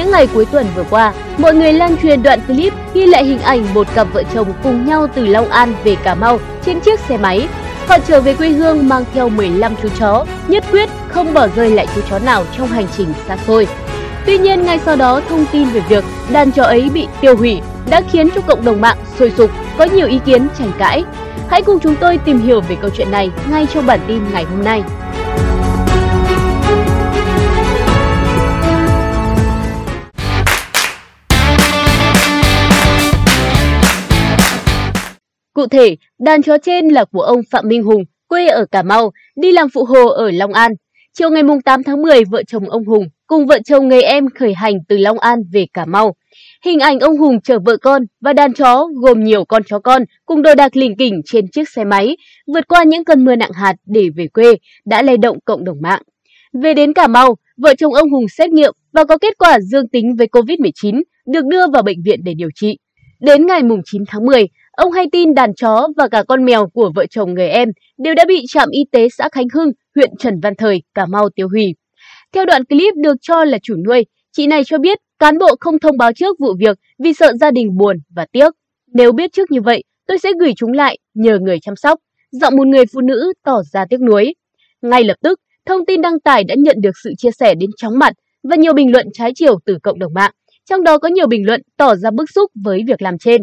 những ngày cuối tuần vừa qua, mọi người lan truyền đoạn clip ghi lại hình ảnh một cặp vợ chồng cùng nhau từ Long An về Cà Mau trên chiếc xe máy. Họ trở về quê hương mang theo 15 chú chó, nhất quyết không bỏ rơi lại chú chó nào trong hành trình xa xôi. Tuy nhiên, ngay sau đó thông tin về việc đàn chó ấy bị tiêu hủy đã khiến cho cộng đồng mạng sôi sục, có nhiều ý kiến tranh cãi. Hãy cùng chúng tôi tìm hiểu về câu chuyện này ngay trong bản tin ngày hôm nay. Cụ thể, đàn chó trên là của ông Phạm Minh Hùng, quê ở Cà Mau, đi làm phụ hồ ở Long An. Chiều ngày 8 tháng 10, vợ chồng ông Hùng cùng vợ chồng người em khởi hành từ Long An về Cà Mau. Hình ảnh ông Hùng chở vợ con và đàn chó gồm nhiều con chó con cùng đồ đạc lỉnh kỉnh trên chiếc xe máy vượt qua những cơn mưa nặng hạt để về quê đã lay động cộng đồng mạng. Về đến Cà Mau, vợ chồng ông Hùng xét nghiệm và có kết quả dương tính với COVID-19 được đưa vào bệnh viện để điều trị. Đến ngày 9 tháng 10, ông hay tin đàn chó và cả con mèo của vợ chồng người em đều đã bị trạm y tế xã Khánh Hưng, huyện Trần Văn Thời, Cà Mau tiêu hủy. Theo đoạn clip được cho là chủ nuôi, chị này cho biết cán bộ không thông báo trước vụ việc vì sợ gia đình buồn và tiếc. Nếu biết trước như vậy, tôi sẽ gửi chúng lại nhờ người chăm sóc. Giọng một người phụ nữ tỏ ra tiếc nuối. Ngay lập tức, thông tin đăng tải đã nhận được sự chia sẻ đến chóng mặt và nhiều bình luận trái chiều từ cộng đồng mạng. Trong đó có nhiều bình luận tỏ ra bức xúc với việc làm trên.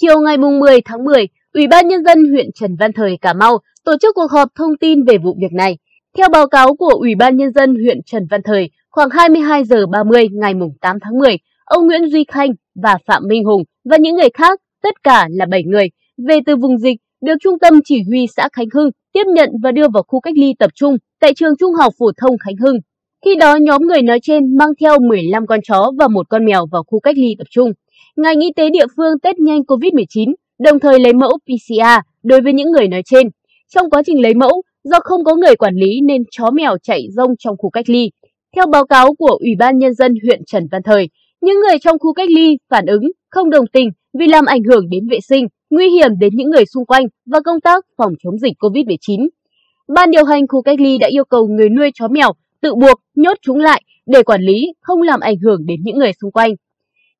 Chiều ngày 10 tháng 10, Ủy ban Nhân dân huyện Trần Văn Thời Cà Mau tổ chức cuộc họp thông tin về vụ việc này. Theo báo cáo của Ủy ban Nhân dân huyện Trần Văn Thời, khoảng 22 giờ 30 ngày 8 tháng 10, ông Nguyễn Duy Khanh và Phạm Minh Hùng và những người khác, tất cả là 7 người, về từ vùng dịch, được Trung tâm Chỉ huy xã Khánh Hưng tiếp nhận và đưa vào khu cách ly tập trung tại trường Trung học phổ thông Khánh Hưng. Khi đó, nhóm người nói trên mang theo 15 con chó và một con mèo vào khu cách ly tập trung. Ngành y tế địa phương test nhanh COVID-19, đồng thời lấy mẫu PCR đối với những người nói trên. Trong quá trình lấy mẫu, do không có người quản lý nên chó mèo chạy rông trong khu cách ly. Theo báo cáo của Ủy ban Nhân dân huyện Trần Văn Thời, những người trong khu cách ly phản ứng không đồng tình vì làm ảnh hưởng đến vệ sinh, nguy hiểm đến những người xung quanh và công tác phòng chống dịch COVID-19. Ban điều hành khu cách ly đã yêu cầu người nuôi chó mèo tự buộc nhốt chúng lại để quản lý không làm ảnh hưởng đến những người xung quanh.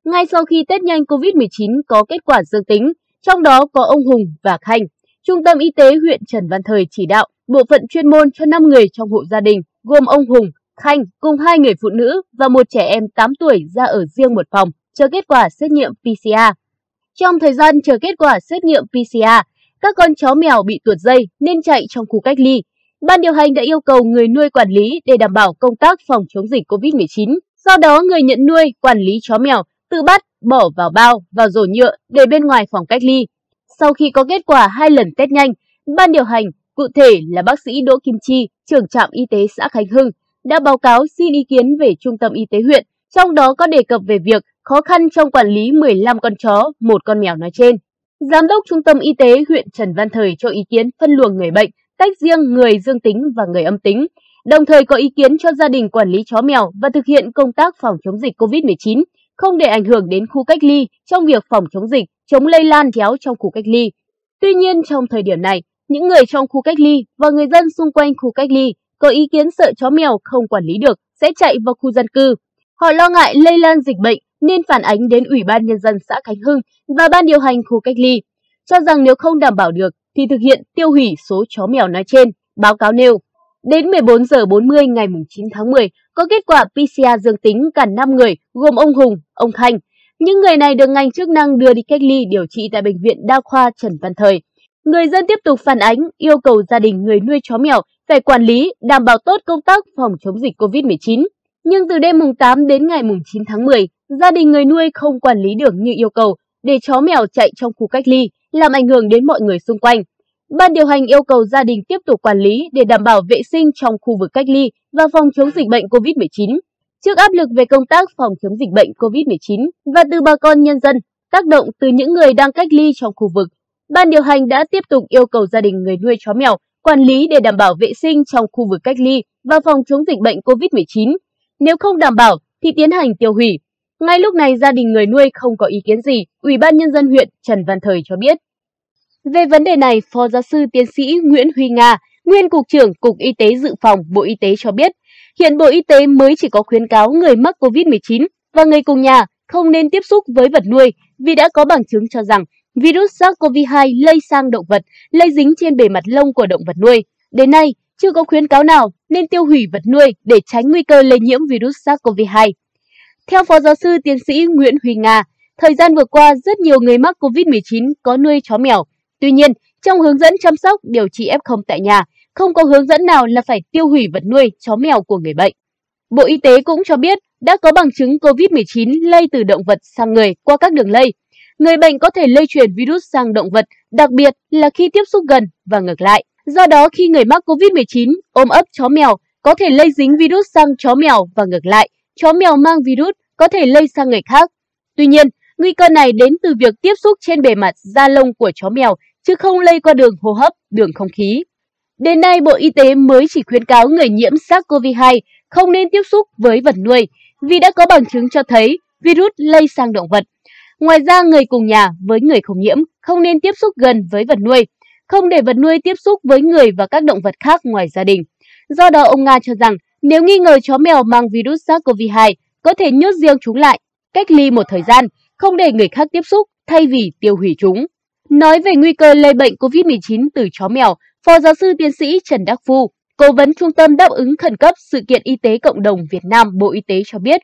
Ngay sau khi test nhanh COVID-19 có kết quả dương tính, trong đó có ông Hùng và Khanh, Trung tâm Y tế huyện Trần Văn Thời chỉ đạo bộ phận chuyên môn cho 5 người trong hộ gia đình, gồm ông Hùng, Khanh cùng hai người phụ nữ và một trẻ em 8 tuổi ra ở riêng một phòng, chờ kết quả xét nghiệm PCR. Trong thời gian chờ kết quả xét nghiệm PCR, các con chó mèo bị tuột dây nên chạy trong khu cách ly. Ban điều hành đã yêu cầu người nuôi quản lý để đảm bảo công tác phòng chống dịch COVID-19. Do đó, người nhận nuôi, quản lý chó mèo tự bắt, bỏ vào bao, vào rổ nhựa để bên ngoài phòng cách ly. Sau khi có kết quả hai lần test nhanh, ban điều hành, cụ thể là bác sĩ Đỗ Kim Chi, trưởng trạm y tế xã Khánh Hưng, đã báo cáo xin ý kiến về trung tâm y tế huyện, trong đó có đề cập về việc khó khăn trong quản lý 15 con chó, một con mèo nói trên. Giám đốc trung tâm y tế huyện Trần Văn Thời cho ý kiến phân luồng người bệnh, tách riêng người dương tính và người âm tính, đồng thời có ý kiến cho gia đình quản lý chó mèo và thực hiện công tác phòng chống dịch COVID-19, không để ảnh hưởng đến khu cách ly trong việc phòng chống dịch, chống lây lan chéo trong khu cách ly. Tuy nhiên, trong thời điểm này, những người trong khu cách ly và người dân xung quanh khu cách ly có ý kiến sợ chó mèo không quản lý được sẽ chạy vào khu dân cư. Họ lo ngại lây lan dịch bệnh nên phản ánh đến Ủy ban Nhân dân xã Khánh Hưng và ban điều hành khu cách ly, cho rằng nếu không đảm bảo được thì thực hiện tiêu hủy số chó mèo nói trên, báo cáo nêu. Đến 14 giờ 40 ngày 9 tháng 10, có kết quả PCR dương tính cả 5 người, gồm ông Hùng, ông Khanh. Những người này được ngành chức năng đưa đi cách ly điều trị tại Bệnh viện Đa khoa Trần Văn Thời. Người dân tiếp tục phản ánh yêu cầu gia đình người nuôi chó mèo phải quản lý, đảm bảo tốt công tác phòng chống dịch COVID-19. Nhưng từ đêm mùng 8 đến ngày mùng 9 tháng 10, gia đình người nuôi không quản lý được như yêu cầu để chó mèo chạy trong khu cách ly, làm ảnh hưởng đến mọi người xung quanh. Ban điều hành yêu cầu gia đình tiếp tục quản lý để đảm bảo vệ sinh trong khu vực cách ly và phòng chống dịch bệnh COVID-19. Trước áp lực về công tác phòng chống dịch bệnh COVID-19 và từ bà con nhân dân, tác động từ những người đang cách ly trong khu vực, Ban điều hành đã tiếp tục yêu cầu gia đình người nuôi chó mèo quản lý để đảm bảo vệ sinh trong khu vực cách ly và phòng chống dịch bệnh COVID-19. Nếu không đảm bảo thì tiến hành tiêu hủy. Ngay lúc này gia đình người nuôi không có ý kiến gì, Ủy ban Nhân dân huyện Trần Văn Thời cho biết. Về vấn đề này, Phó Giáo sư Tiến sĩ Nguyễn Huy Nga, Nguyên Cục trưởng Cục Y tế Dự phòng Bộ Y tế cho biết, hiện Bộ Y tế mới chỉ có khuyến cáo người mắc COVID-19 và người cùng nhà không nên tiếp xúc với vật nuôi vì đã có bằng chứng cho rằng virus SARS-CoV-2 lây sang động vật, lây dính trên bề mặt lông của động vật nuôi. Đến nay, chưa có khuyến cáo nào nên tiêu hủy vật nuôi để tránh nguy cơ lây nhiễm virus SARS-CoV-2. Theo Phó Giáo sư Tiến sĩ Nguyễn Huy Nga, thời gian vừa qua rất nhiều người mắc COVID-19 có nuôi chó mèo. Tuy nhiên, trong hướng dẫn chăm sóc điều trị F0 tại nhà, không có hướng dẫn nào là phải tiêu hủy vật nuôi chó mèo của người bệnh. Bộ Y tế cũng cho biết đã có bằng chứng COVID-19 lây từ động vật sang người qua các đường lây. Người bệnh có thể lây truyền virus sang động vật, đặc biệt là khi tiếp xúc gần và ngược lại. Do đó, khi người mắc COVID-19 ôm ấp chó mèo có thể lây dính virus sang chó mèo và ngược lại, chó mèo mang virus có thể lây sang người khác. Tuy nhiên, nguy cơ này đến từ việc tiếp xúc trên bề mặt da lông của chó mèo chứ không lây qua đường hô hấp, đường không khí. Đến nay, Bộ Y tế mới chỉ khuyến cáo người nhiễm SARS-CoV-2 không nên tiếp xúc với vật nuôi vì đã có bằng chứng cho thấy virus lây sang động vật. Ngoài ra, người cùng nhà với người không nhiễm không nên tiếp xúc gần với vật nuôi, không để vật nuôi tiếp xúc với người và các động vật khác ngoài gia đình. Do đó, ông Nga cho rằng nếu nghi ngờ chó mèo mang virus SARS-CoV-2, có thể nhốt riêng chúng lại, cách ly một thời gian, không để người khác tiếp xúc thay vì tiêu hủy chúng. Nói về nguy cơ lây bệnh COVID-19 từ chó mèo, Phó giáo sư tiến sĩ Trần Đắc Phu, Cố vấn Trung tâm đáp ứng khẩn cấp sự kiện y tế cộng đồng Việt Nam Bộ Y tế cho biết,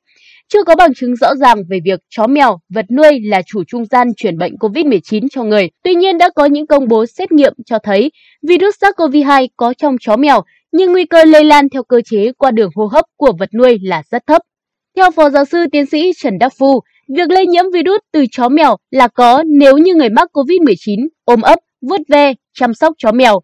chưa có bằng chứng rõ ràng về việc chó mèo, vật nuôi là chủ trung gian truyền bệnh COVID-19 cho người. Tuy nhiên đã có những công bố xét nghiệm cho thấy virus SARS-CoV-2 có trong chó mèo, nhưng nguy cơ lây lan theo cơ chế qua đường hô hấp của vật nuôi là rất thấp. Theo Phó giáo sư tiến sĩ Trần Đắc Phu, việc lây nhiễm virus từ chó mèo là có nếu như người mắc COVID-19 ôm ấp, vuốt ve, chăm sóc chó mèo.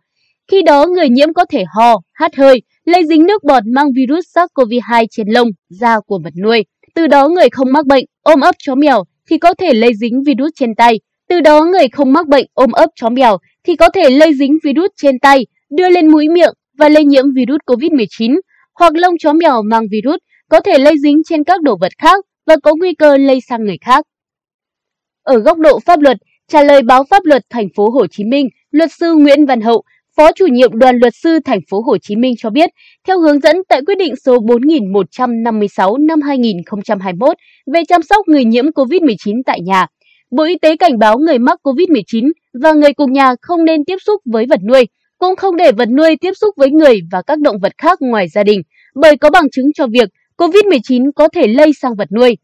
Khi đó người nhiễm có thể ho, hát hơi, lây dính nước bọt mang virus SARS-CoV-2 trên lông, da của vật nuôi. Từ đó người không mắc bệnh, ôm ấp chó mèo thì có thể lây dính virus trên tay. Từ đó người không mắc bệnh, ôm ấp chó mèo thì có thể lây dính virus trên tay, đưa lên mũi miệng và lây nhiễm virus COVID-19 hoặc lông chó mèo mang virus có thể lây dính trên các đồ vật khác và có nguy cơ lây sang người khác. Ở góc độ pháp luật, trả lời báo pháp luật thành phố Hồ Chí Minh, luật sư Nguyễn Văn Hậu, Phó chủ nhiệm đoàn luật sư thành phố Hồ Chí Minh cho biết, theo hướng dẫn tại quyết định số 4156 năm 2021 về chăm sóc người nhiễm COVID-19 tại nhà, Bộ Y tế cảnh báo người mắc COVID-19 và người cùng nhà không nên tiếp xúc với vật nuôi, cũng không để vật nuôi tiếp xúc với người và các động vật khác ngoài gia đình, bởi có bằng chứng cho việc COVID-19 có thể lây sang vật nuôi.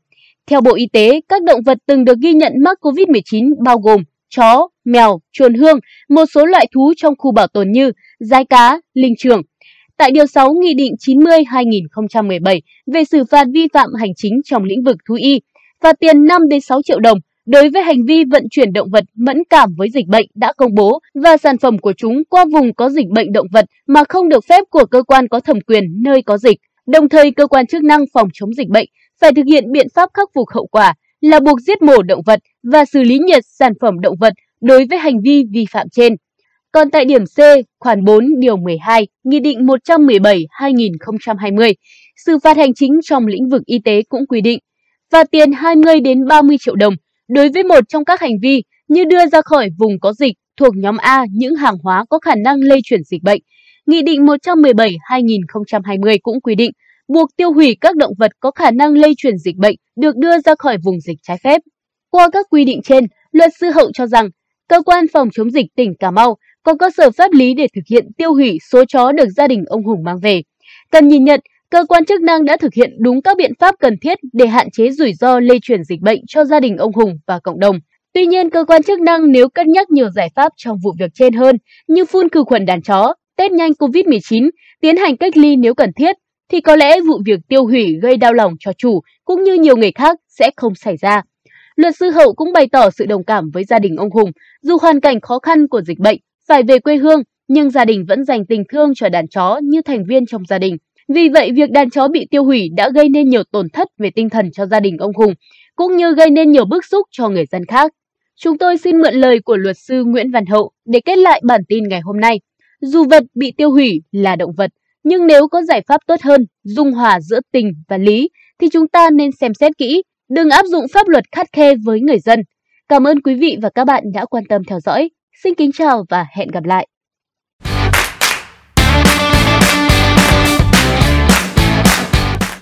Theo Bộ Y tế, các động vật từng được ghi nhận mắc COVID-19 bao gồm chó, mèo, chuồn hương, một số loại thú trong khu bảo tồn như rái cá, linh trưởng. Tại Điều 6 Nghị định 90-2017 về xử phạt vi phạm hành chính trong lĩnh vực thú y, phạt tiền 5 đến 6 triệu đồng đối với hành vi vận chuyển động vật mẫn cảm với dịch bệnh đã công bố và sản phẩm của chúng qua vùng có dịch bệnh động vật mà không được phép của cơ quan có thẩm quyền nơi có dịch. Đồng thời, cơ quan chức năng phòng chống dịch bệnh phải thực hiện biện pháp khắc phục hậu quả là buộc giết mổ động vật và xử lý nhiệt sản phẩm động vật đối với hành vi vi phạm trên. Còn tại điểm C, khoản 4 điều 12, Nghị định 117-2020, xử phạt hành chính trong lĩnh vực y tế cũng quy định phạt tiền 20 đến 30 triệu đồng đối với một trong các hành vi như đưa ra khỏi vùng có dịch thuộc nhóm A những hàng hóa có khả năng lây chuyển dịch bệnh. Nghị định 117-2020 cũng quy định buộc tiêu hủy các động vật có khả năng lây truyền dịch bệnh được đưa ra khỏi vùng dịch trái phép. Qua các quy định trên, luật sư Hậu cho rằng cơ quan phòng chống dịch tỉnh Cà Mau có cơ sở pháp lý để thực hiện tiêu hủy số chó được gia đình ông Hùng mang về. Cần nhìn nhận, cơ quan chức năng đã thực hiện đúng các biện pháp cần thiết để hạn chế rủi ro lây truyền dịch bệnh cho gia đình ông Hùng và cộng đồng. Tuy nhiên, cơ quan chức năng nếu cân nhắc nhiều giải pháp trong vụ việc trên hơn như phun khử khuẩn đàn chó, test nhanh COVID-19, tiến hành cách ly nếu cần thiết, thì có lẽ vụ việc tiêu hủy gây đau lòng cho chủ cũng như nhiều người khác sẽ không xảy ra. Luật sư Hậu cũng bày tỏ sự đồng cảm với gia đình ông Hùng, dù hoàn cảnh khó khăn của dịch bệnh, phải về quê hương, nhưng gia đình vẫn dành tình thương cho đàn chó như thành viên trong gia đình. Vì vậy, việc đàn chó bị tiêu hủy đã gây nên nhiều tổn thất về tinh thần cho gia đình ông Hùng, cũng như gây nên nhiều bức xúc cho người dân khác. Chúng tôi xin mượn lời của luật sư Nguyễn Văn Hậu để kết lại bản tin ngày hôm nay. Dù vật bị tiêu hủy là động vật, nhưng nếu có giải pháp tốt hơn, dung hòa giữa tình và lý, thì chúng ta nên xem xét kỹ, đừng áp dụng pháp luật khắt khe với người dân. Cảm ơn quý vị và các bạn đã quan tâm theo dõi. Xin kính chào và hẹn gặp lại.